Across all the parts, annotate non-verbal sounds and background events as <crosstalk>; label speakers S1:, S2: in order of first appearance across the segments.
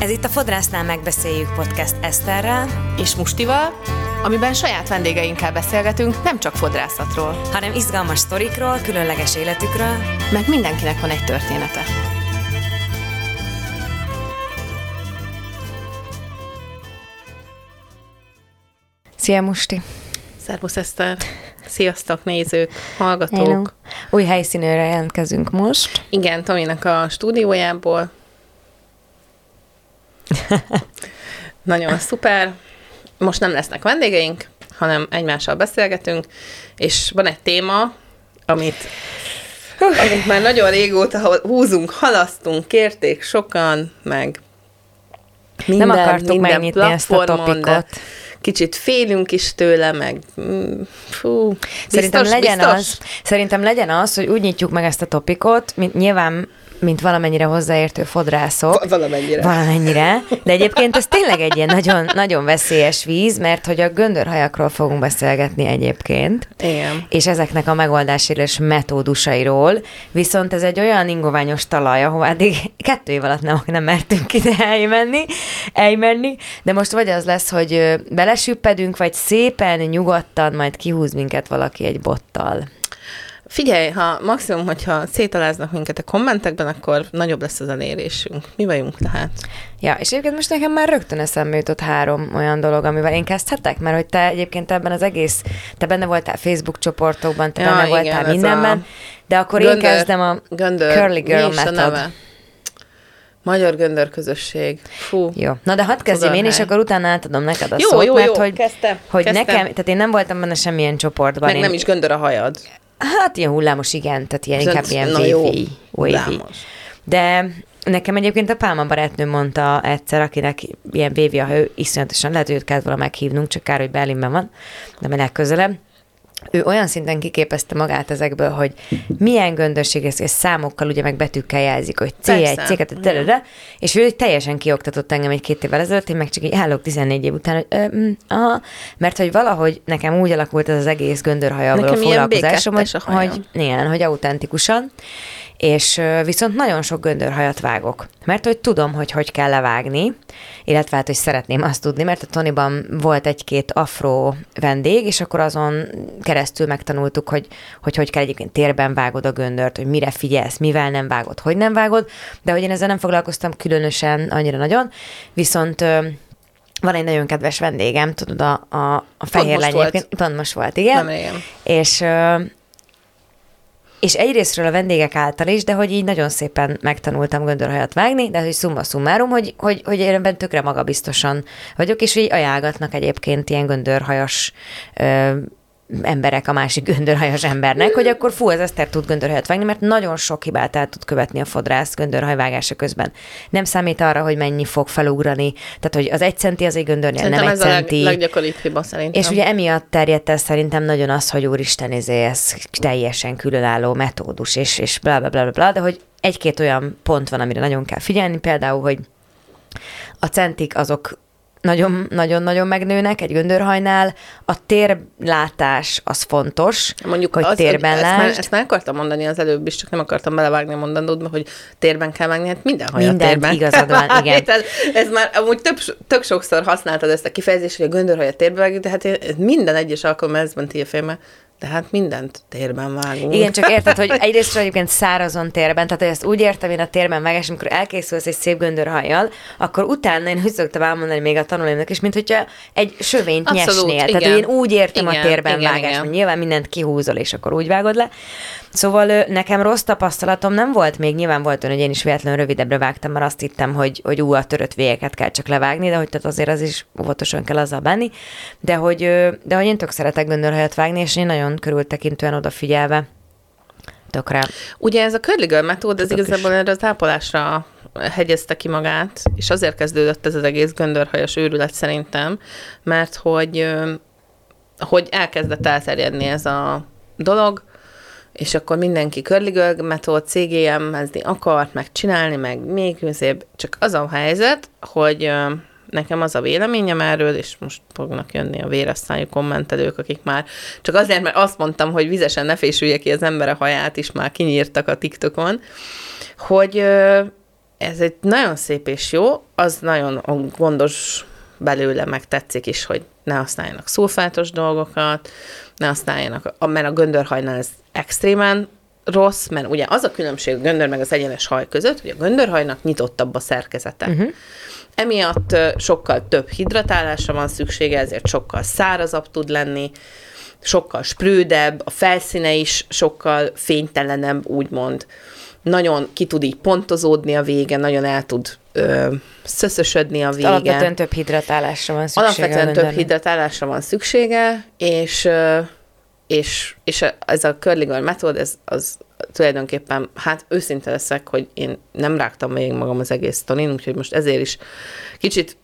S1: Ez itt a Fodrásznál megbeszéljük podcast Eszterrel
S2: és Mustival, amiben saját vendégeinkkel beszélgetünk nem csak fodrászatról,
S1: hanem izgalmas sztorikról, különleges életükről,
S2: meg mindenkinek van egy története.
S3: Szia, Musti!
S2: Szervusz, Eszter! Sziasztok, nézők, hallgatók!
S3: Hello. Új helyszínűre jelentkezünk most.
S2: Igen, Tominak a stúdiójából. <laughs> Nagyon szuper. Most nem lesznek vendégeink, hanem egymással beszélgetünk, és van egy téma, amit, amit már nagyon régóta húzunk, halasztunk, kérték sokan, meg
S3: minden, nem akartuk minden megnyitni ezt a topikot.
S2: Kicsit félünk is tőle, meg mm, fú, biztos,
S3: szerintem legyen
S2: biztos.
S3: az, Szerintem legyen az, hogy úgy nyitjuk meg ezt a topikot, mint nyilván mint valamennyire hozzáértő fodrászok.
S2: Valamennyire.
S3: Valamennyire. De egyébként ez tényleg egy ilyen nagyon, nagyon veszélyes víz, mert hogy a göndörhajakról fogunk beszélgetni egyébként.
S2: Igen.
S3: És ezeknek a megoldási és metódusairól. Viszont ez egy olyan ingoványos talaj, ahol eddig kettő év alatt nem, nem mertünk ide elmenni, elmenni, de most vagy az lesz, hogy belesüppedünk, vagy szépen, nyugodtan majd kihúz minket valaki egy bottal.
S2: Figyelj, ha maximum, hogyha szétaláznak minket a kommentekben, akkor nagyobb lesz az elérésünk. Mi vagyunk tehát?
S3: Ja, és egyébként most nekem már rögtön eszembe jutott három olyan dolog, amivel én kezdhetek, mert hogy te egyébként ebben az egész, te benne voltál Facebook csoportokban, te ja, benne igen, voltál mindenben, a de akkor göndör, én kezdem a göndör, Curly Girl Method.
S2: Magyar göndör közösség. Fú.
S3: Jó. Na de hadd kezdjem én, és akkor utána átadom neked a jó, szót, jó, mert jó, hogy, kezdte, hogy kezdte. nekem, tehát én nem voltam benne semmilyen csoportban.
S2: Meg én, nem is göndör a hajad.
S3: Hát ilyen hullámos, igen, tehát ilyen inkább ilyen wavy, wavy. De nekem egyébként a Pálma barátnő mondta egyszer, akinek ilyen wavy a hő, iszonyatosan lehet, hogy őt kellett volna meghívnunk, csak kár, hogy Berlinben van, de legközelebb ő olyan szinten kiképezte magát ezekből, hogy milyen göndösség ez, és számokkal, ugye meg betűkkel jelzik, hogy C1, C2, de, de, és ő teljesen kioktatott engem egy két évvel ezelőtt, én meg csak így állok 14 év után, hogy ö, mm, aha, mert hogy valahogy nekem úgy alakult ez az egész göndörhajával foglalkozásom, hogy, hogy, igen, hogy autentikusan, és viszont nagyon sok göndörhajat vágok, mert hogy tudom, hogy hogy kell levágni, illetve hát, hogy szeretném azt tudni, mert a Toniban volt egy-két afro vendég, és akkor azon keresztül megtanultuk, hogy hogy, hogy kell egyébként térben vágod a göndört, hogy mire figyelsz, mivel nem vágod, hogy nem vágod, de hogy én ezzel nem foglalkoztam különösen annyira nagyon, viszont van egy nagyon kedves vendégem, tudod, a, a, a fehér lenyél. Pont most volt, igen.
S2: Nem régen.
S3: És és egyrésztről a vendégek által is, de hogy így nagyon szépen megtanultam göndörhajat vágni, de hogy szumma summarum, hogy, hogy, hogy én ebben tökre magabiztosan vagyok, és így ajánlgatnak egyébként ilyen göndörhajas ö, emberek a másik göndörhajas embernek, hogy akkor fú, az Eszter tud göndörhajat vágni, mert nagyon sok hibát el tud követni a fodrász göndörhajvágása közben. Nem számít arra, hogy mennyi fog felugrani, tehát hogy az egy centi az egy göndörnél szerintem nem egy
S2: ez
S3: centi.
S2: a leg, leggyakoribb hiba szerintem.
S3: És ugye emiatt terjedt el szerintem nagyon az, hogy úristen, izé, ez teljesen különálló metódus, és, és bla, bla, bla, bla, bla, de hogy egy-két olyan pont van, amire nagyon kell figyelni, például, hogy a centik azok nagyon-nagyon-nagyon megnőnek egy göndörhajnál. A térlátás az fontos, Mondjuk hogy az, térben hogy
S2: ezt, már, ezt már akartam mondani az előbb is, csak nem akartam belevágni a mondanódba, hogy térben kell vágni, hát minden hajat Mindent térben.
S3: igazad van, <laughs> igen.
S2: Tehát ez már amúgy több, tök sokszor használtad ezt a kifejezést, hogy a göndörhajat térben vágni, de hát minden egyes alkalommal ez ment a de hát mindent térben vágunk.
S3: Igen, csak érted, hogy <laughs> egyrészt egyébként szárazon térben, tehát hogy ezt úgy értem én a térben vágás, amikor elkészülsz egy szép göndörhajjal, akkor utána én úgy szoktam elmondani még a tanulóimnak is, mint hogyha egy sövényt Abszolút, nyesnél. Igen. Tehát én úgy értem igen, a térben igen, vágás, hogy nyilván mindent kihúzol, és akkor úgy vágod le. Szóval nekem rossz tapasztalatom nem volt, még nyilván volt olyan, hogy én is véletlenül rövidebbre vágtam, mert azt hittem, hogy, hogy ú, a törött végeket kell csak levágni, de hogy tehát azért az is óvatosan kell azzal benni, de hogy, de hogy én tök szeretek göndörhelyet vágni, és én nagyon körültekintően odafigyelve tökre.
S2: Ugye ez a curly girl metód, ez igazából erre az ápolásra hegyezte ki magát, és azért kezdődött ez az egész göndörhajas őrület szerintem, mert hogy, hogy elkezdett elterjedni ez a dolog, és akkor mindenki körligög metód CGM-ezni akart, meg csinálni, meg még szép. Csak az a helyzet, hogy nekem az a véleményem erről, és most fognak jönni a vérasszányú kommentelők, akik már csak azért, mert azt mondtam, hogy vizesen ne fésülje ki az ember a haját, is már kinyírtak a TikTokon, hogy ez egy nagyon szép és jó, az nagyon gondos belőle, meg tetszik is, hogy ne használjanak szulfátos dolgokat, ne használjanak, mert a göndörhajnál ez extrémen rossz, mert ugye az a különbség a göndör meg az egyenes haj között, hogy a göndörhajnak nyitottabb a szerkezete. Uh-huh. Emiatt sokkal több hidratálásra van szüksége, ezért sokkal szárazabb tud lenni, sokkal sprődebb, a felszíne is sokkal fénytelenebb, úgymond. Nagyon ki tud így pontozódni a vége, nagyon el tud ö, szöszösödni a vége.
S3: Alapvetően több hidratálásra van szüksége.
S2: Alapvetően több hidratálásra van szüksége, és ö, és, és ez a curling metód, ez az tulajdonképpen, hát őszinte leszek, hogy én nem rágtam még magam az egész tonin, úgyhogy most ezért is kicsit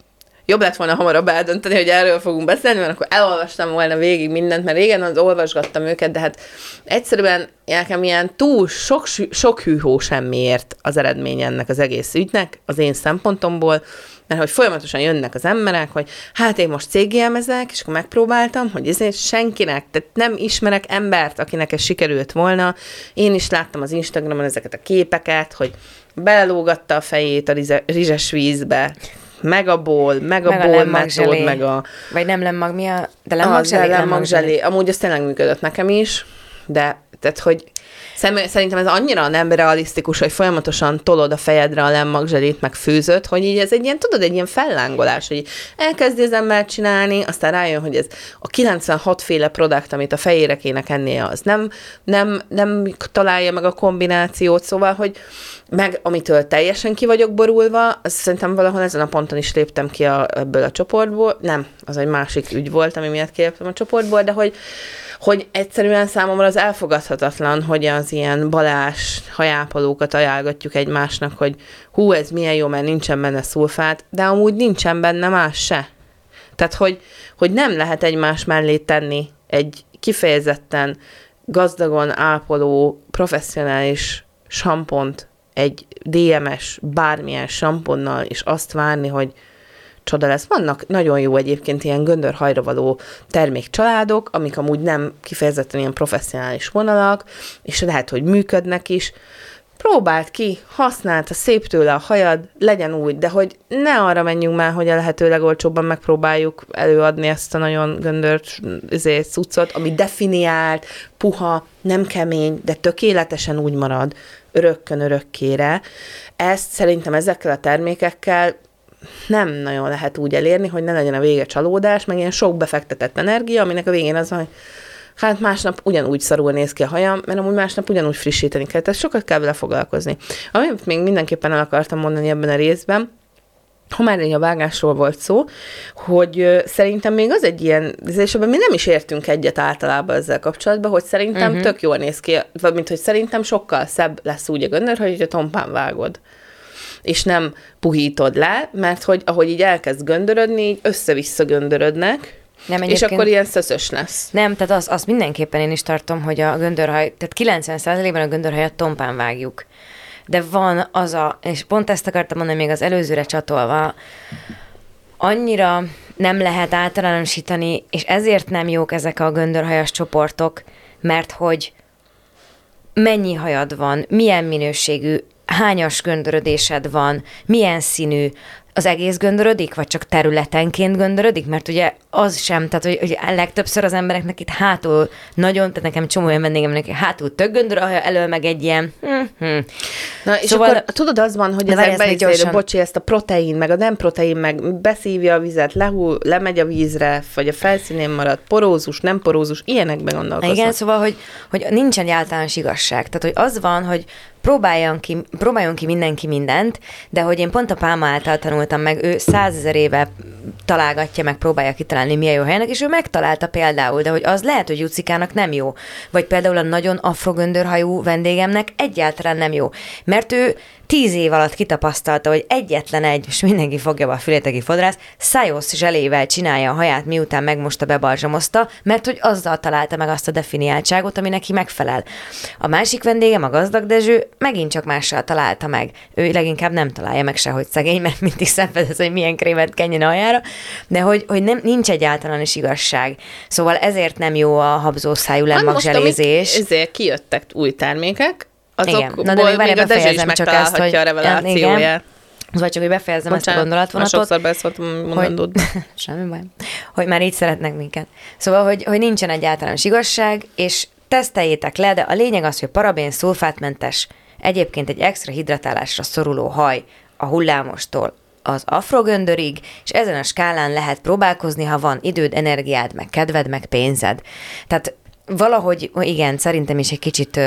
S2: jobb lett volna hamarabb eldönteni, hogy erről fogunk beszélni, mert akkor elolvastam volna végig mindent, mert régen az olvasgattam őket, de hát egyszerűen nekem ilyen túl sok, sok hűhó semmiért az eredmény ennek az egész ügynek, az én szempontomból, mert hogy folyamatosan jönnek az emberek, hogy hát én most cégjelmezek, és akkor megpróbáltam, hogy ezért senkinek, tehát nem ismerek embert, akinek ez sikerült volna. Én is láttam az Instagramon ezeket a képeket, hogy belelógatta a fejét a rizses vízbe, meg a ból, meg a meg ból a metód, meg a...
S3: Vagy nem lemmag, mi a... De lemmag zselé,
S2: lemmag zselé. Amúgy ez tényleg működött nekem is, de tehát, hogy Szerintem ez annyira nem realisztikus, hogy folyamatosan tolod a fejedre a lemmagzselit, meg főzött, hogy így ez egy ilyen, tudod, egy ilyen fellángolás, hogy elkezdi az ember csinálni, aztán rájön, hogy ez a 96 féle produkt, amit a fejére kéne ennie, az nem, nem, nem találja meg a kombinációt, szóval, hogy meg amitől teljesen ki vagyok borulva, az szerintem valahol ezen a ponton is léptem ki a, ebből a csoportból. Nem, az egy másik ügy volt, ami miatt kiléptem a csoportból, de hogy, hogy egyszerűen számomra az elfogadhatatlan, hogy az ilyen balás hajápolókat ajánlgatjuk egymásnak, hogy hú, ez milyen jó, mert nincsen benne szulfát, de amúgy nincsen benne más se. Tehát, hogy, hogy nem lehet egymás mellé tenni egy kifejezetten gazdagon ápoló, professzionális sampont egy DMS bármilyen samponnal, és azt várni, hogy csoda lesz. Vannak nagyon jó egyébként ilyen göndörhajra való termékcsaládok, amik amúgy nem kifejezetten ilyen professzionális vonalak, és lehet, hogy működnek is. Próbáld ki, használd, ha szép tőle a hajad, legyen úgy, de hogy ne arra menjünk már, hogy a lehető legolcsóbban megpróbáljuk előadni ezt a nagyon göndört izé, cuccot, ami definiált, puha, nem kemény, de tökéletesen úgy marad, örökkön örökkére. Ezt szerintem ezekkel a termékekkel nem nagyon lehet úgy elérni, hogy ne legyen a vége csalódás, meg ilyen sok befektetett energia, aminek a végén az van, hogy hát másnap ugyanúgy szarul néz ki a hajam, mert amúgy másnap ugyanúgy frissíteni kell, tehát sokat kell vele foglalkozni. Amit még mindenképpen el akartam mondani ebben a részben, ha már a vágásról volt szó, hogy szerintem még az egy ilyen, és ebben mi nem is értünk egyet általában ezzel kapcsolatban, hogy szerintem uh-huh. tök jól néz ki, vagy mint hogy szerintem sokkal szebb lesz úgy a göndör, hogy a tompán vágod és nem puhítod le, mert hogy ahogy így elkezd göndörödni, így össze-vissza göndörödnek, nem, és akkor ilyen szöszös lesz.
S3: Nem, tehát azt, azt mindenképpen én is tartom, hogy a göndörhaj, tehát 90%-ban a göndörhajat tompán vágjuk. De van az a, és pont ezt akartam mondani még az előzőre csatolva, annyira nem lehet általánosítani, és ezért nem jók ezek a göndörhajas csoportok, mert hogy mennyi hajad van, milyen minőségű, hányas göndörödésed van, milyen színű, az egész göndörödik, vagy csak területenként göndörödik? Mert ugye az sem, tehát hogy, hogy legtöbbször az embereknek itt hátul nagyon, tehát nekem csomó olyan vendégem, hátul tök göndör, elől meg egy ilyen... Hm-hm.
S2: Na, és szóval, akkor tudod, az van, hogy ezekben gyorsan... bocsi, ezt a protein, meg a nem protein, meg beszívja a vizet, lehull, lemegy a vízre, vagy a felszínén marad, porózus, nem porózus, ilyenekben gondolkoznak.
S3: Igen, szóval, hogy, hogy nincsen egy általános igazság. Tehát, hogy az van, hogy próbáljon ki, próbáljon ki mindenki mindent, de hogy én pont a Pálma által tanultam meg, ő százezer éve találgatja, meg próbálja kitalálni, milyen jó helynek, és ő megtalálta például, de hogy az lehet, hogy Jucikának nem jó. Vagy például a nagyon afrogöndörhajú vendégemnek egyáltalán nem jó. Mert ő tíz év alatt kitapasztalta, hogy egyetlen egy, és mindenki fogja a füléteki fodrász, szájosz zselével csinálja a haját, miután megmosta, bebalzsamozta, mert hogy azzal találta meg azt a definiáltságot, ami neki megfelel. A másik vendégem, a gazdag Dezső, megint csak mással találta meg. Ő leginkább nem találja meg sehogy szegény, mert mindig szenvedez, hogy milyen krémet kenjen a hajára, de hogy, hogy nem, nincs egyáltalán is igazság. Szóval ezért nem jó a habzószájú lemmagzselézés.
S2: Ezért kijöttek új termékek, azokból Na, de még, még a Dezsé is megtalálhatja csak ezt, hogy, a revelációját. Igen.
S3: Vagy csak, hogy befejezem Bocsánat, ezt a gondolatvonatot.
S2: sokszor beszóltam mondandód.
S3: Hogy, <laughs> semmi baj. Hogy már így szeretnek minket. Szóval, hogy, hogy nincsen egy általános igazság, és teszteljétek le, de a lényeg az, hogy parabén szulfátmentes, egyébként egy extra hidratálásra szoruló haj a hullámostól az afrogöndörig, és ezen a skálán lehet próbálkozni, ha van időd, energiád, meg kedved, meg pénzed. Tehát valahogy, igen, szerintem is egy kicsit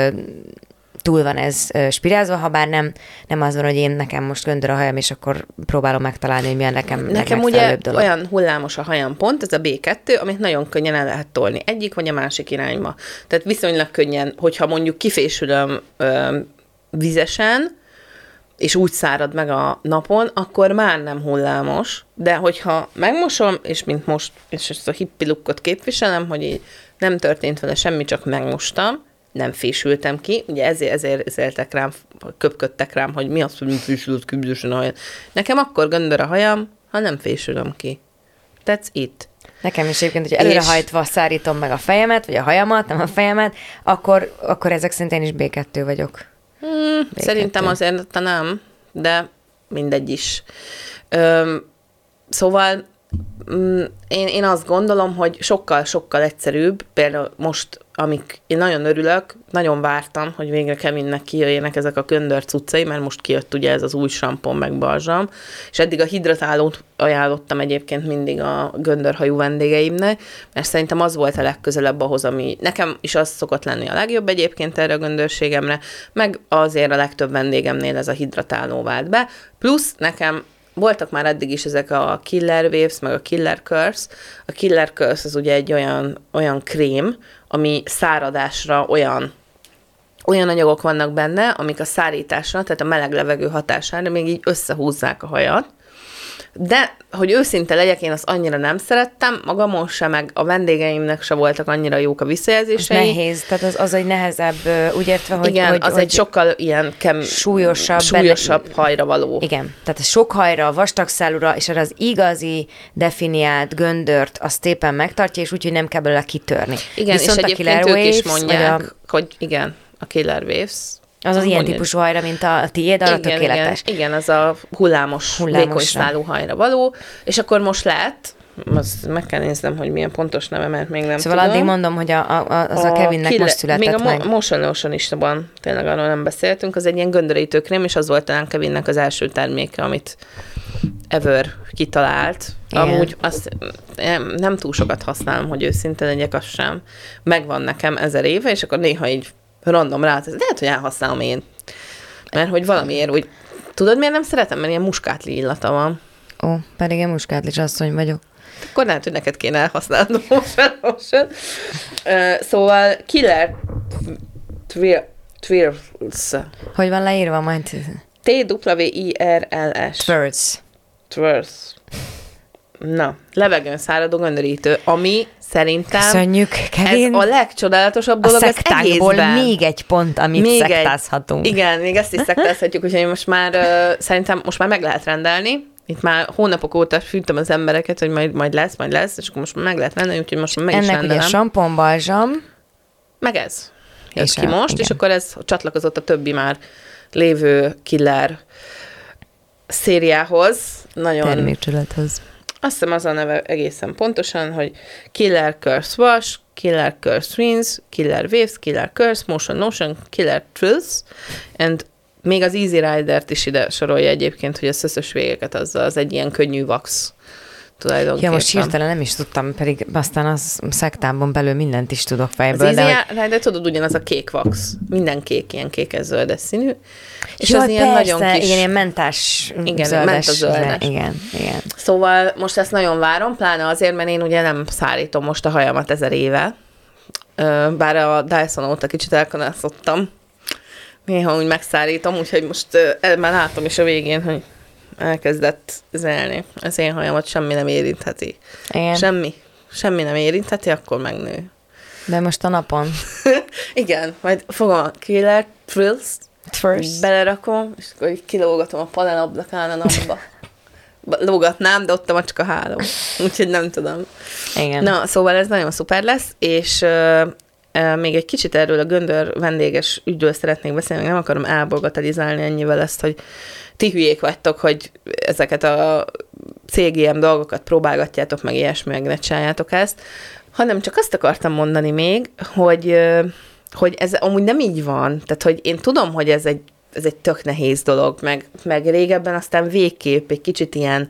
S3: túl van ez spirázva, ha bár nem, nem az van, hogy én nekem most göndör a hajam, és akkor próbálom megtalálni, hogy milyen nekem
S2: Nekem ugye dolog. olyan hullámos a hajam pont, ez a B2, amit nagyon könnyen el lehet tolni egyik vagy a másik irányba. Tehát viszonylag könnyen, hogyha mondjuk kifésülöm ö, vizesen, és úgy szárad meg a napon, akkor már nem hullámos, de hogyha megmosom, és mint most, és ezt a hippi lukkot képviselem, hogy így nem történt vele semmi, csak megmostam, nem fésültem ki, ugye ezért, ezért, ezért rám, köpködtek rám, hogy mi az, hogy nem fésült küzdősen a hajam. Nekem akkor göndör a hajam, ha nem fésülöm ki. That's it.
S3: Nekem is egyébként, hogy előrehajtva szárítom meg a fejemet, vagy a hajamat, nem a fejemet, akkor, akkor ezek szerint én is B2 vagyok.
S2: Hmm, B2. Szerintem azért nem, de mindegy is. Öm, szóval mm, én, én azt gondolom, hogy sokkal-sokkal egyszerűbb, például most amik én nagyon örülök, nagyon vártam, hogy végre Kevinnek kijöjjenek ezek a göndör cuccai, mert most kijött ugye ez az új sampon meg balzsam, és eddig a hidratálót ajánlottam egyébként mindig a göndörhajú vendégeimnek, mert szerintem az volt a legközelebb ahhoz, ami nekem is az szokott lenni a legjobb egyébként erre a göndörségemre, meg azért a legtöbb vendégemnél ez a hidratáló vált be, plusz nekem voltak már eddig is ezek a Killer Waves, meg a Killer Curse. A Killer Curse az ugye egy olyan, olyan krém, ami száradásra olyan olyan anyagok vannak benne, amik a szárításra, tehát a meleg levegő hatására még így összehúzzák a hajat, de, hogy őszinte legyek, én azt annyira nem szerettem, magamon sem, meg a vendégeimnek se voltak annyira jók a visszajelzései.
S3: Nehéz, tehát az, az egy nehezebb, úgy értve, hogy...
S2: Igen,
S3: hogy,
S2: az
S3: hogy
S2: egy sokkal ilyen kem,
S3: súlyosabb,
S2: súlyosabb benne, hajra való.
S3: Igen, tehát sok hajra, vastag szálúra, és az igazi definiált göndört azt éppen megtartja, és úgyhogy nem kell belőle kitörni.
S2: Igen, Viszont és egyébként ők is mondják, a... hogy igen, a Killer Waves,
S3: az az ilyen típusú hajra, mint a tiéd, arra igen, tökéletes.
S2: Igen, igen, az a hullámos, vékony szálú hajra való, és akkor most lehet, az meg kell néznem, hogy milyen pontos neve, mert még nem
S3: szóval tudom. addig mondom, hogy a, a, az a, a Kevinnek kille, most született
S2: Még a meg. Motion Lotion is van, tényleg arról nem beszéltünk, az egy ilyen göndörítő krém, és az volt talán Kevinnek az első terméke, amit ever kitalált. Igen. Amúgy azt nem, nem túl sokat használom, hogy őszinte legyek, az sem. Megvan nekem ezer éve, és akkor néha így random rá, lehet, hogy elhasználom én. Mert hogy valamiért úgy, tudod, miért nem szeretem, mert ilyen muskátli illata van.
S3: Ó, pedig én muskátli asszony vagyok.
S2: Akkor lehet, hogy neked kéne elhasználnom most. szóval Killer Twirls.
S3: Hogy van leírva majd?
S2: T-W-I-R-L-S.
S3: Twirls.
S2: Twirls. Na, levegőn száradó göndörítő, ami szerintem
S3: Köszönjük, Kevin.
S2: ez a legcsodálatosabb dolog a az egészben.
S3: még egy pont, amit még szektázhatunk.
S2: Egy, igen, még ezt is szektázhatjuk, úgyhogy most már uh, szerintem most már meg lehet rendelni. Itt már hónapok óta fűtöm az embereket, hogy majd, majd lesz, majd lesz, és akkor most meg lehet rendelni, úgyhogy most már meg
S3: Ennek
S2: is rendelem.
S3: ugye sampon, balzsam.
S2: Meg ez. Ez ki most, igen. és akkor ez csatlakozott a többi már lévő killer szériához. Nagyon...
S3: Termékcsodathoz.
S2: Azt hiszem az a neve egészen pontosan, hogy Killer Curse Wash, Killer Curse Rinse, Killer Waves, Killer Curse, Motion Notion, Killer Trills, and még az Easy Rider-t is ide sorolja egyébként, hogy a szöszös végeket az, az egy ilyen könnyű wax tulajdonképpen.
S3: Ja, most hirtelen nem is tudtam, pedig aztán az szektámban belül mindent is tudok fejből. Az
S2: de, hogy... Rider, tudod, ugyanaz a kék wax. Minden kék, ilyen kékes zöldes színű.
S3: És Jaj, az ilyen persze, nagyon kis... Igen, ilyen mentás
S2: igen, zöldes. zöldes.
S3: Igen, igen.
S2: Szóval most ezt nagyon várom, pláne azért, mert én ugye nem szárítom most a hajamat ezer éve. Bár a Dyson óta kicsit elkanászottam. Néha úgy megszárítom, úgyhogy most már látom is a végén, hogy elkezdett zelni. Az én hajamat semmi nem érintheti. Igen. Semmi. Semmi nem érintheti, akkor megnő.
S3: De most a napon. <laughs>
S2: Igen, majd fogom a killer trills, First. belerakom, és akkor így kilógatom a panelablakán a napba. <laughs> Lógatnám, de ott a háló. Úgyhogy nem tudom.
S3: Igen.
S2: Na, szóval ez nagyon szuper lesz, és még egy kicsit erről a göndör vendéges ügyről szeretnék beszélni, nem akarom elbogatalizálni ennyivel ezt, hogy ti hülyék vagytok, hogy ezeket a CGM dolgokat próbálgatjátok, meg ilyesmi, meg ne csináljátok ezt, hanem csak azt akartam mondani még, hogy, hogy ez amúgy nem így van. Tehát, hogy én tudom, hogy ez egy, ez egy tök nehéz dolog, meg, meg régebben aztán végképp egy kicsit ilyen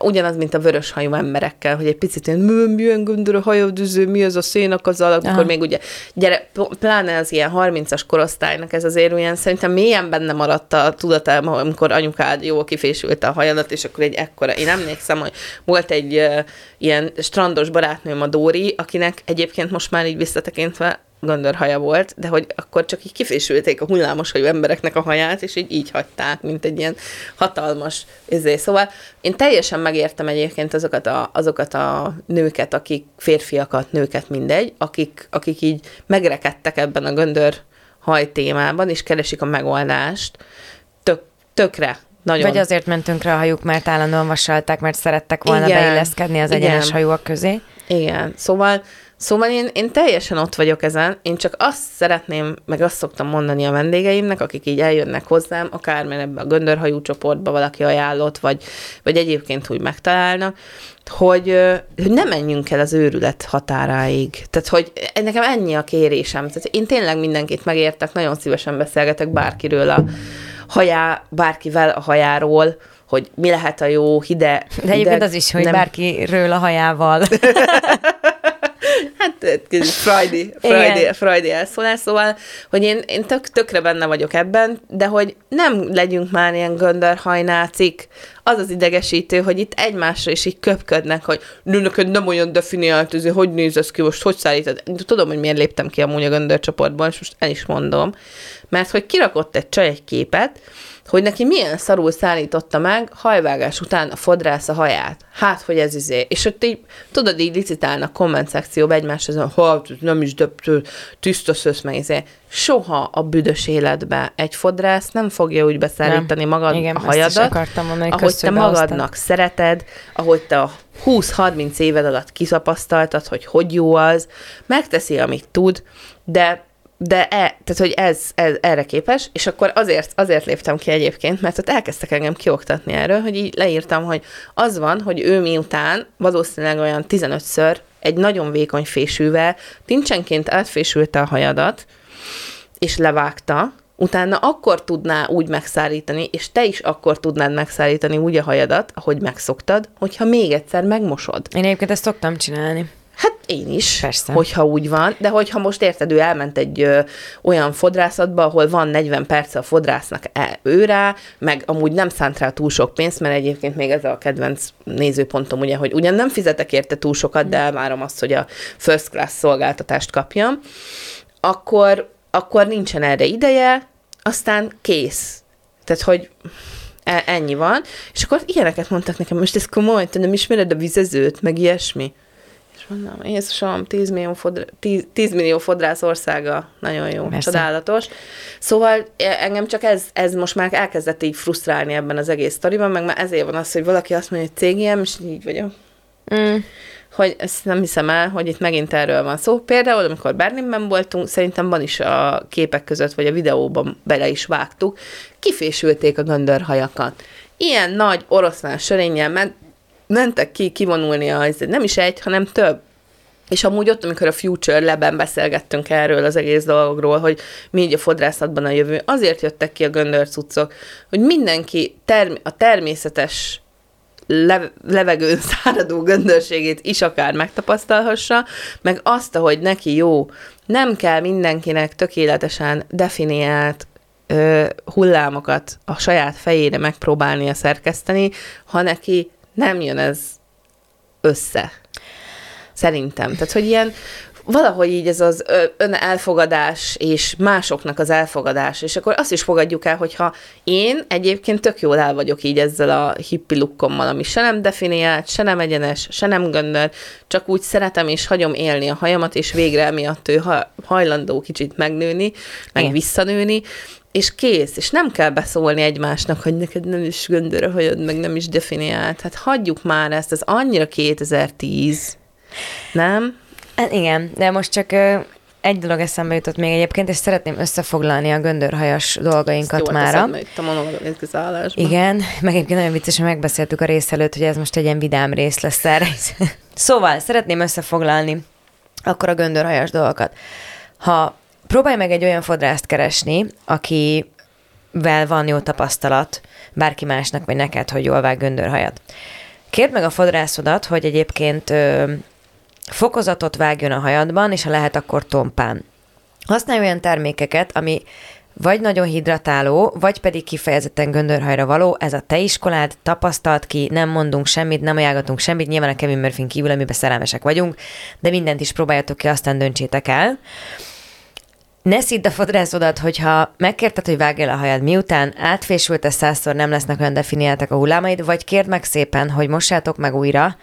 S2: ugyanaz, mint a vörös hajú emberekkel, hogy egy picit ilyen, milyen göndör a hajadüző, mi az a szénak az alak, akkor még ugye, gyere, pláne az ilyen 30-as korosztálynak ez azért olyan, szerintem mélyen benne maradt a tudatában, amikor anyukád jól kifésült a hajadat, és akkor egy ekkora, én emlékszem, hogy volt egy uh, ilyen strandos barátnőm, a Dóri, akinek egyébként most már így visszatekintve göndörhaja volt, de hogy akkor csak így kifésülték a hullámos hajú embereknek a haját, és így így hagyták, mint egy ilyen hatalmas izé. Szóval én teljesen megértem egyébként azokat a, azokat a nőket, akik férfiakat, nőket, mindegy, akik, akik így megrekedtek ebben a göndör haj témában, és keresik a megoldást. Tök, tökre nagyon.
S3: Vagy azért mentünk rá a hajuk, mert állandóan vasalták, mert szerettek volna Igen. beilleszkedni az egyenes Igen. hajóak közé.
S2: Igen, szóval Szóval én, én teljesen ott vagyok ezen, én csak azt szeretném, meg azt szoktam mondani a vendégeimnek, akik így eljönnek hozzám, akármilyen ebbe a göndörhajú csoportba valaki ajánlott, vagy, vagy egyébként úgy megtalálnak, hogy, hogy ne menjünk el az őrület határáig. Tehát, hogy nekem ennyi a kérésem. Tehát én tényleg mindenkit megértek, nagyon szívesen beszélgetek bárkiről a hajá, bárkivel a hajáról, hogy mi lehet a jó, hide.
S3: De egyébként az is, hogy nem... bárkiről a hajával. <laughs>
S2: hát Friday, Friday, Friday elszólás, szóval, hogy én, én tök, tökre benne vagyok ebben, de hogy nem legyünk már ilyen göndörhajnácik, az az idegesítő, hogy itt egymásra is így köpködnek, hogy nő, neked nem olyan definiált, ez, hogy néz ez ki most, hogy szállítod? Tudom, hogy miért léptem ki amúgy a göndörcsoportban, és most el is mondom. Mert hogy kirakott egy csaj egy képet, hogy neki milyen szarul szállította meg hajvágás után a fodrász a haját. Hát, hogy ez izé. És ott így, tudod, így licitálnak komment szekcióba egymáshoz, hogy nem is de tiszta szösz meg izé. Soha a büdös életbe egy fodrász nem fogja úgy beszállítani nem. magad Igen, a hajadat, mondani, ahogy te magadnak aztán. szereted, ahogy te a 20-30 éved alatt kiszapasztaltad, hogy hogy jó az, megteszi, amit tud, de de e, tehát, hogy ez, ez erre képes, és akkor azért, azért léptem ki egyébként, mert ott elkezdtek engem kioktatni erről, hogy így leírtam, hogy az van, hogy ő miután valószínűleg olyan 15-ször egy nagyon vékony fésűvel tincsenként átfésülte a hajadat, és levágta, utána akkor tudná úgy megszárítani, és te is akkor tudnád megszárítani úgy a hajadat, ahogy megszoktad, hogyha még egyszer megmosod.
S3: Én egyébként ezt szoktam csinálni.
S2: Hát én is, Persze. hogyha úgy van, de hogyha most érted, ő elment egy ö, olyan fodrászatba, ahol van 40 perc a fodrásznak e, őrá, meg amúgy nem szánt rá túl sok pénzt, mert egyébként még ez a kedvenc nézőpontom, ugye, hogy ugyan nem fizetek érte túl sokat, de elvárom azt, hogy a first class szolgáltatást kapjam, akkor, akkor nincsen erre ideje, aztán kész. Tehát, hogy e, ennyi van. És akkor ilyeneket mondtak nekem, most ez komoly, te nem ismered a vizezőt, meg ilyesmi mondom, Jézusom, 10 millió, fodra, 10, 10 millió fodrász országa, nagyon jó, Persze. csodálatos. Szóval e, engem csak ez, ez most már elkezdett így frusztrálni ebben az egész sztoriban, meg már ezért van az, hogy valaki azt mondja, hogy CGM, és így vagyok. Mm. Hogy ezt nem hiszem el, hogy itt megint erről van szó. Például, amikor Berlinben voltunk, szerintem van is a képek között, vagy a videóban bele is vágtuk, kifésülték a göndörhajakat. Ilyen nagy oroszlán sörénnyel ment, mentek ki kivonulni az, nem is egy, hanem több. És amúgy ott, amikor a Future Leben beszélgettünk erről az egész dologról, hogy mi így a fodrászatban a jövő, azért jöttek ki a göndörcucok, hogy mindenki term- a természetes le- levegőn <laughs> száradó göndörségét is akár megtapasztalhassa, meg azt, ahogy neki jó. Nem kell mindenkinek tökéletesen definiált ö, hullámokat a saját fejére megpróbálnia szerkeszteni, ha neki nem jön ez össze. Szerintem. Tehát, hogy ilyen valahogy így ez az ön elfogadás és másoknak az elfogadás, és akkor azt is fogadjuk el, hogyha én egyébként tök jól el vagyok így ezzel a hippi lukkommal, ami se nem definiált, se nem egyenes, se nem göndör, csak úgy szeretem és hagyom élni a hajamat, és végre emiatt ő hajlandó kicsit megnőni, meg Igen. visszanőni, és kész, és nem kell beszólni egymásnak, hogy neked nem is göndör a hajad, meg nem is definiált. Hát hagyjuk már ezt, ez annyira 2010, nem?
S3: Hát igen, de most csak egy dolog eszembe jutott még egyébként, és szeretném összefoglalni a göndörhajas dolgainkat már.
S2: itt a monologizálásban.
S3: Igen, meg egyébként nagyon vicces, hogy megbeszéltük a rész előtt, hogy ez most egy ilyen vidám rész lesz erre. <laughs> szóval, szeretném összefoglalni akkor a göndörhajas dolgokat. Ha próbálj meg egy olyan fodrászt keresni, akivel van jó tapasztalat, bárki másnak, vagy neked, hogy jól vág göndörhajat. Kérd meg a fodrászodat, hogy egyébként fokozatot vágjon a hajadban, és ha lehet, akkor tompán. Használj olyan termékeket, ami vagy nagyon hidratáló, vagy pedig kifejezetten göndörhajra való, ez a te iskolád, tapasztalt ki, nem mondunk semmit, nem ajánlatunk semmit, nyilván a Kevin murphy kívül, amiben szerelmesek vagyunk, de mindent is próbáljatok ki, aztán döntsétek el. Ne szidd a fodrászodat, hogyha megkérted, hogy vágj el a hajad, miután átfésült százszor, nem lesznek olyan definiáltak a hullámaid, vagy kérd meg szépen, hogy mossátok meg újra,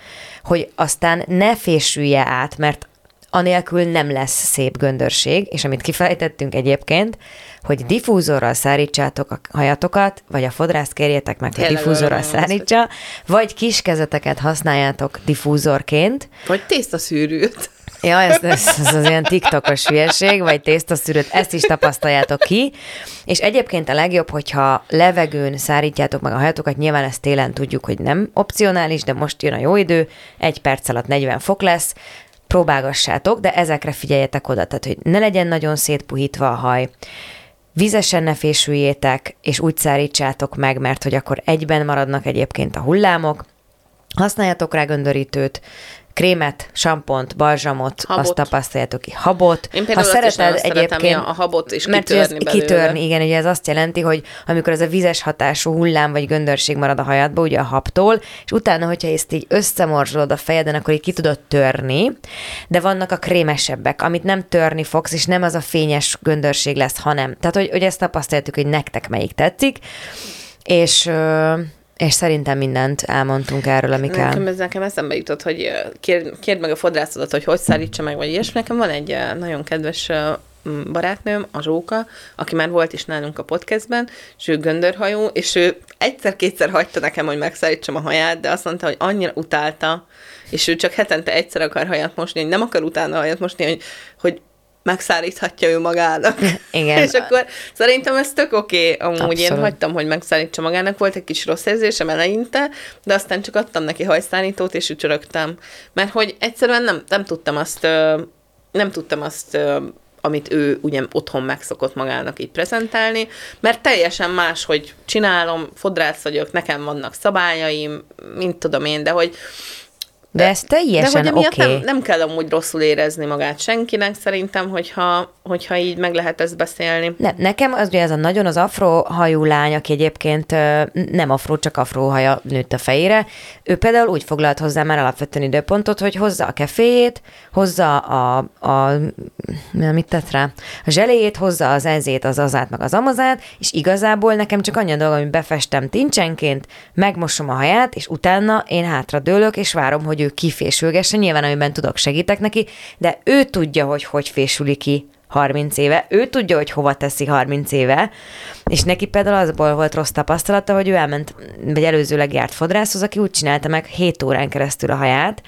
S3: hogy aztán ne fésülje át, mert anélkül nem lesz szép göndörség, és amit kifejtettünk egyébként, hogy diffúzorral szárítsátok a hajatokat, vagy a fodrászt kérjétek meg, hogy diffúzorral szárítsa, vagy kis kezeteket használjátok diffúzorként.
S2: Vagy tésztaszűrűt.
S3: Ja, ez, ez, ez az ilyen tiktokos hülyeség, vagy tésztaszűrőt, ezt is tapasztaljátok ki. És egyébként a legjobb, hogyha levegőn szárítjátok meg a hajatokat, nyilván ezt télen tudjuk, hogy nem opcionális, de most jön a jó idő, egy perc alatt 40 fok lesz, próbálgassátok, de ezekre figyeljetek oda, tehát hogy ne legyen nagyon szétpuhítva a haj, vizesen ne fésüljétek, és úgy szárítsátok meg, mert hogy akkor egyben maradnak egyébként a hullámok, Használjatok rá göndörítőt, krémet, sampont, balzsamot, habot. azt tapasztaljátok ki. Habot.
S2: Én ha szereted egyébként, a habot is mert kitörni
S3: belőle. kitörni, igen, ugye ez azt jelenti, hogy amikor ez a vizes hatású hullám vagy göndörség marad a hajadba, ugye a habtól, és utána, hogyha ezt így összemorzsolod a fejeden, akkor így ki tudod törni, de vannak a krémesebbek, amit nem törni fogsz, és nem az a fényes göndörség lesz, hanem. Tehát, hogy, hogy ezt tapasztaltuk, hogy nektek melyik tetszik, és és szerintem mindent elmondtunk erről, ami kell.
S2: Nekem, ez nekem eszembe jutott, hogy kérd, kérd meg a fodrászodat, hogy hogy szállítsa meg, vagy ilyesmi. Nekem van egy nagyon kedves barátnőm, a Zsóka, aki már volt is nálunk a podcastben, és ő göndörhajú, és ő egyszer-kétszer hagyta nekem, hogy megszállítsam a haját, de azt mondta, hogy annyira utálta, és ő csak hetente egyszer akar hajat mosni, hogy nem akar utána hajat mosni, hogy, hogy megszállíthatja ő magának.
S3: Igen. <laughs>
S2: és akkor szerintem ez tök oké. Okay. Amúgy Abszolút. én hagytam, hogy megszállítsa magának. Volt egy kis rossz érzésem eleinte, de aztán csak adtam neki hajszállítót, és ücsörögtem. Mert hogy egyszerűen nem, nem tudtam azt, nem tudtam azt amit ő ugye otthon megszokott magának így prezentálni, mert teljesen más, hogy csinálom, fodrász vagyok, nekem vannak szabályaim, mint tudom én, de hogy
S3: de ez teljesen oké. Okay.
S2: Nem, nem kell amúgy rosszul érezni magát senkinek, szerintem, hogyha, hogyha így meg lehet ezt beszélni.
S3: Nem, nekem az ugye ez a nagyon az afro hajú lány, aki egyébként nem afro, csak afro haja nőtt a fejére, ő például úgy foglalt hozzá már alapvetően időpontot, hogy hozza a keféjét, hozza a, a mit tett rá? A zseléjét, hozza az ezét, az azát, meg az amazát, és igazából nekem csak annyi a dolga, hogy befestem tincsenként, megmosom a haját, és utána én hátra dőlök, és várom, hogy ő kifésülgesse, nyilván amiben tudok segítek neki, de ő tudja, hogy hogy fésüli ki 30 éve, ő tudja, hogy hova teszi 30 éve, és neki például azból volt rossz tapasztalata, hogy ő elment, vagy előzőleg járt fodrászhoz, aki úgy csinálta meg 7 órán keresztül a haját,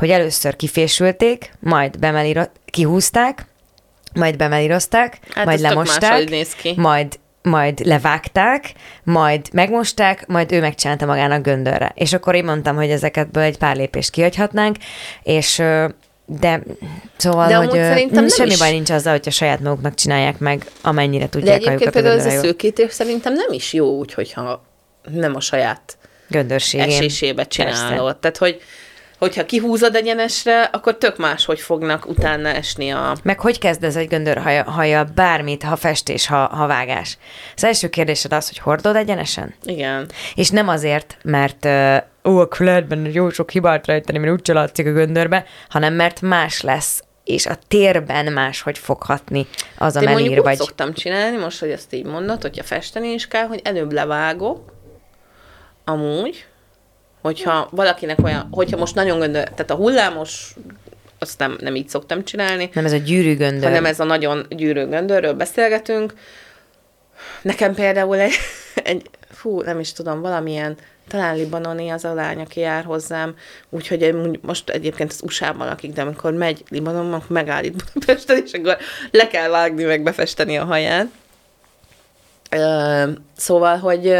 S3: hogy először kifésülték, majd bemelíro- kihúzták, majd bemelírozták, hát majd lemosták, majd majd levágták, majd megmosták, majd ő megcsinálta magának göndörre. És akkor én mondtam, hogy ezeketből egy pár lépést kihagyhatnánk, és de szóval, de hogy szerintem semmi is... baj nincs azzal, hogyha saját maguknak csinálják meg, amennyire tudják
S2: De egyébként például ez a szőkítés szerintem nem is jó úgy, hogyha nem a saját
S3: göndörségén.
S2: esésébe csinálod. Persze. Tehát, hogy hogyha kihúzod egyenesre, akkor tök más, hogy fognak utána esni a...
S3: Meg hogy kezd ez egy göndör haja, haja bármit, ha festés, ha, ha vágás? Az első kérdésed az, hogy hordod egyenesen?
S2: Igen.
S3: És nem azért, mert ó, akkor lehet benne jó sok hibát rejteni, mert úgy látszik a göndörbe, hanem mert más lesz és a térben máshogy foghatni az a
S2: menír,
S3: vagy...
S2: szoktam csinálni, most, hogy ezt így mondod, hogyha festeni is kell, hogy előbb levágok, amúgy, Hogyha valakinek olyan, hogyha most nagyon göndör, tehát a hullámos, azt nem, nem így szoktam csinálni.
S3: Nem ez a gyűrű göndör.
S2: Hanem ez a nagyon gyűrű göndörről beszélgetünk. Nekem például egy, egy fú, nem is tudom, valamilyen, talán libanoni az a lány, aki jár hozzám, úgyhogy most egyébként az USA-ban lakik, de amikor megy Libanonban, akkor megállít Budapesten, és akkor le kell vágni, meg befesteni a haját. Szóval, hogy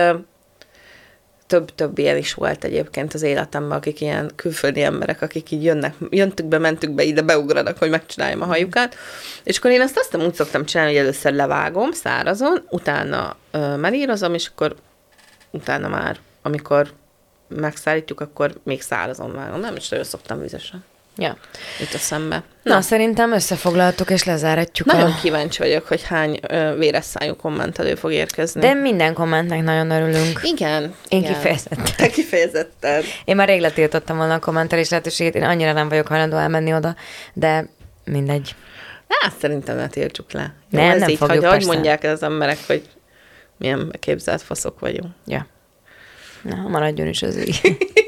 S2: több-több ilyen is volt egyébként az életemben, akik ilyen külföldi emberek, akik így jönnek, jöntük be, mentük be, ide beugranak, hogy megcsináljam a hajukat. És akkor én azt azt úgy szoktam csinálni, hogy először levágom szárazon, utána ö, melírozom, és akkor utána már, amikor megszállítjuk, akkor még szárazon vágom. Nem is nagyon szoktam vizesen.
S3: Ja.
S2: Itt a szembe.
S3: Na, Na szerintem összefoglaltuk és lezáratjuk.
S2: Nagyon a... kíváncsi vagyok, hogy hány ö, véres szájú komment elő fog érkezni.
S3: De minden kommentnek nagyon örülünk.
S2: Igen.
S3: Én
S2: igen.
S3: kifejezetten.
S2: Te <laughs> kifejezetten.
S3: Én már rég letiltottam volna a kommentelés lehetőségét, én annyira nem vagyok hajlandó elmenni oda, de mindegy.
S2: Hát szerintem ne tiltsuk le.
S3: Nem, Jó, ez nem így, fogjuk,
S2: hogy, hogy mondják az emberek, hogy milyen képzelt faszok vagyunk.
S3: Ja. Na, maradjon is az így. <laughs>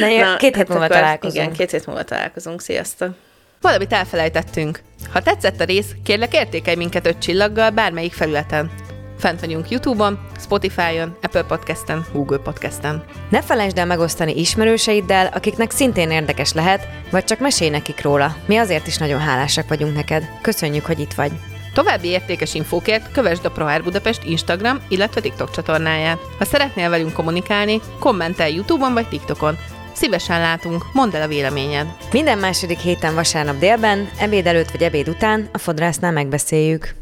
S3: Na, Na, két hét hát múlva találkozunk.
S2: Igen, két hét múlva találkozunk. Sziasztok! Valamit elfelejtettünk. Ha tetszett a rész, kérlek értékelj minket öt csillaggal bármelyik felületen. Fent vagyunk YouTube-on, Spotify-on, Apple Podcast-en, Google Podcast-en.
S3: Ne felejtsd el megosztani ismerőseiddel, akiknek szintén érdekes lehet, vagy csak mesélj nekik róla. Mi azért is nagyon hálásak vagyunk neked. Köszönjük, hogy itt vagy.
S2: További értékes infókért kövesd a ProHair Budapest Instagram, illetve TikTok csatornáját. Ha szeretnél velünk kommunikálni, kommentelj YouTube-on vagy TikTokon. Szívesen látunk, mondd el a véleményed.
S3: Minden második héten vasárnap délben, ebéd előtt vagy ebéd után a fodrásznál megbeszéljük.